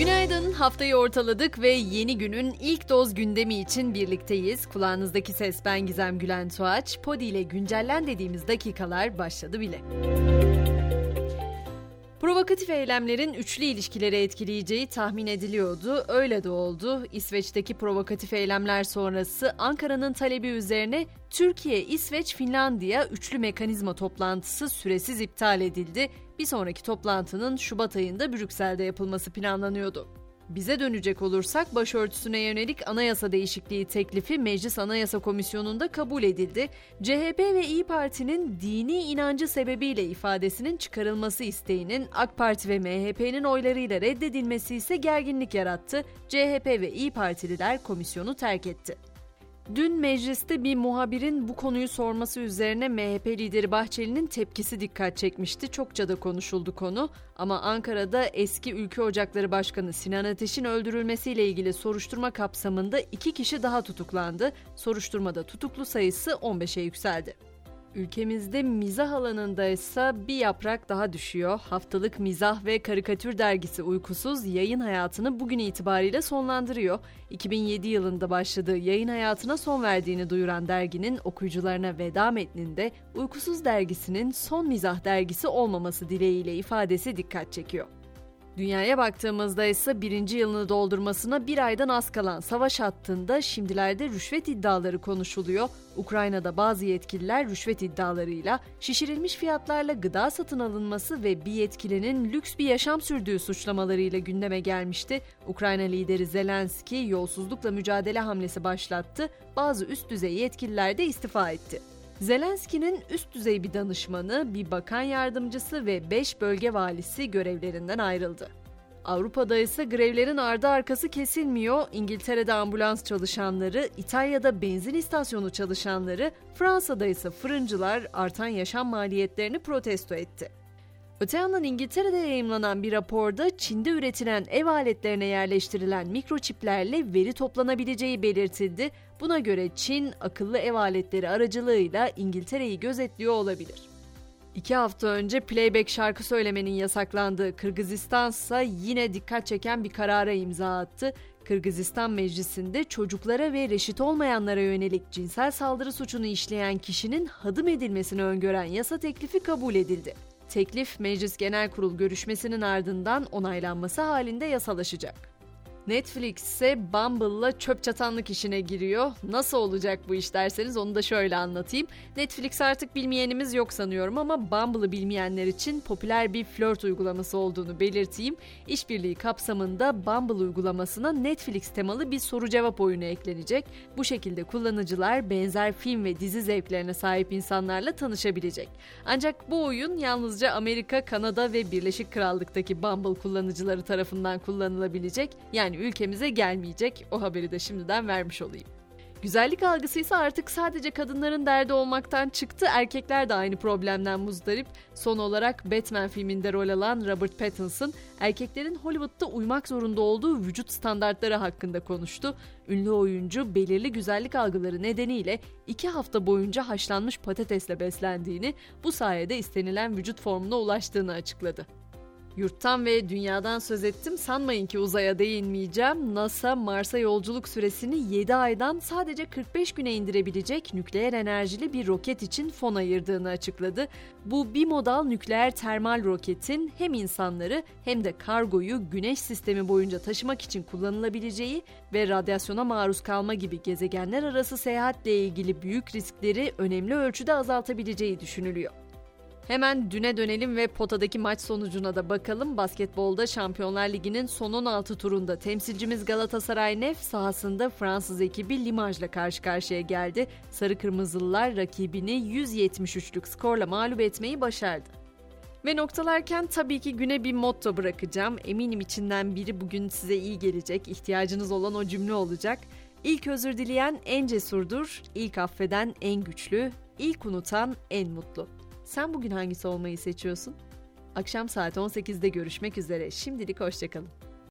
Günaydın, haftayı ortaladık ve yeni günün ilk doz gündemi için birlikteyiz. Kulağınızdaki ses ben Gizem Gülen Tuğaç. Podi ile güncellen dediğimiz dakikalar başladı bile. Provokatif eylemlerin üçlü ilişkileri etkileyeceği tahmin ediliyordu. Öyle de oldu. İsveç'teki provokatif eylemler sonrası Ankara'nın talebi üzerine Türkiye, İsveç, Finlandiya üçlü mekanizma toplantısı süresiz iptal edildi. Bir sonraki toplantının Şubat ayında Brüksel'de yapılması planlanıyordu. Bize dönecek olursak başörtüsüne yönelik anayasa değişikliği teklifi Meclis Anayasa Komisyonu'nda kabul edildi. CHP ve İyi Parti'nin dini inancı sebebiyle ifadesinin çıkarılması isteğinin AK Parti ve MHP'nin oylarıyla reddedilmesi ise gerginlik yarattı. CHP ve İyi Partililer komisyonu terk etti. Dün mecliste bir muhabirin bu konuyu sorması üzerine MHP lideri Bahçeli'nin tepkisi dikkat çekmişti. Çokça da konuşuldu konu ama Ankara'da eski Ülke Ocakları Başkanı Sinan Ateş'in öldürülmesiyle ilgili soruşturma kapsamında iki kişi daha tutuklandı. Soruşturmada tutuklu sayısı 15'e yükseldi. Ülkemizde mizah alanında ise bir yaprak daha düşüyor. Haftalık mizah ve karikatür dergisi Uykusuz yayın hayatını bugün itibariyle sonlandırıyor. 2007 yılında başladığı yayın hayatına son verdiğini duyuran derginin okuyucularına veda metninde Uykusuz dergisinin son mizah dergisi olmaması dileğiyle ifadesi dikkat çekiyor. Dünyaya baktığımızda ise birinci yılını doldurmasına bir aydan az kalan savaş hattında şimdilerde rüşvet iddiaları konuşuluyor. Ukrayna'da bazı yetkililer rüşvet iddialarıyla şişirilmiş fiyatlarla gıda satın alınması ve bir yetkilinin lüks bir yaşam sürdüğü suçlamalarıyla gündeme gelmişti. Ukrayna lideri Zelenski yolsuzlukla mücadele hamlesi başlattı. Bazı üst düzey yetkililer de istifa etti. Zelenski'nin üst düzey bir danışmanı, bir bakan yardımcısı ve 5 bölge valisi görevlerinden ayrıldı. Avrupa'da ise grevlerin ardı arkası kesilmiyor. İngiltere'de ambulans çalışanları, İtalya'da benzin istasyonu çalışanları, Fransa'da ise fırıncılar artan yaşam maliyetlerini protesto etti. Öte yandan İngiltere'de yayımlanan bir raporda Çin'de üretilen ev aletlerine yerleştirilen mikroçiplerle veri toplanabileceği belirtildi. Buna göre Çin akıllı ev aletleri aracılığıyla İngiltere'yi gözetliyor olabilir. İki hafta önce playback şarkı söylemenin yasaklandığı Kırgızistan ise yine dikkat çeken bir karara imza attı. Kırgızistan Meclisi'nde çocuklara ve reşit olmayanlara yönelik cinsel saldırı suçunu işleyen kişinin hadım edilmesini öngören yasa teklifi kabul edildi. Teklif Meclis Genel Kurul görüşmesinin ardından onaylanması halinde yasalaşacak. Netflix ise Bumble'la çöp çatanlık işine giriyor. Nasıl olacak bu iş derseniz onu da şöyle anlatayım. Netflix artık bilmeyenimiz yok sanıyorum ama Bumble'ı bilmeyenler için popüler bir flört uygulaması olduğunu belirteyim. İşbirliği kapsamında Bumble uygulamasına Netflix temalı bir soru cevap oyunu eklenecek. Bu şekilde kullanıcılar benzer film ve dizi zevklerine sahip insanlarla tanışabilecek. Ancak bu oyun yalnızca Amerika, Kanada ve Birleşik Krallık'taki Bumble kullanıcıları tarafından kullanılabilecek. Yani ülkemize gelmeyecek. O haberi de şimdiden vermiş olayım. Güzellik algısı ise artık sadece kadınların derdi olmaktan çıktı. Erkekler de aynı problemden muzdarip. Son olarak Batman filminde rol alan Robert Pattinson, erkeklerin Hollywood'da uymak zorunda olduğu vücut standartları hakkında konuştu. Ünlü oyuncu belirli güzellik algıları nedeniyle iki hafta boyunca haşlanmış patatesle beslendiğini, bu sayede istenilen vücut formuna ulaştığını açıkladı. Yurttan ve dünyadan söz ettim. Sanmayın ki uzaya değinmeyeceğim. NASA Mars'a yolculuk süresini 7 aydan sadece 45 güne indirebilecek nükleer enerjili bir roket için fon ayırdığını açıkladı. Bu bimodal nükleer termal roketin hem insanları hem de kargoyu güneş sistemi boyunca taşımak için kullanılabileceği ve radyasyona maruz kalma gibi gezegenler arası seyahatle ilgili büyük riskleri önemli ölçüde azaltabileceği düşünülüyor. Hemen düne dönelim ve potadaki maç sonucuna da bakalım. Basketbolda Şampiyonlar Ligi'nin son 16 turunda temsilcimiz Galatasaray Nef sahasında Fransız ekibi Limaj'la karşı karşıya geldi. Sarı Kırmızılılar rakibini 173'lük skorla mağlup etmeyi başardı. Ve noktalarken tabii ki güne bir motto bırakacağım. Eminim içinden biri bugün size iyi gelecek. İhtiyacınız olan o cümle olacak. İlk özür dileyen en cesurdur, ilk affeden en güçlü, ilk unutan en mutlu. Sen bugün hangisi olmayı seçiyorsun? Akşam saat 18'de görüşmek üzere. Şimdilik hoşçakalın.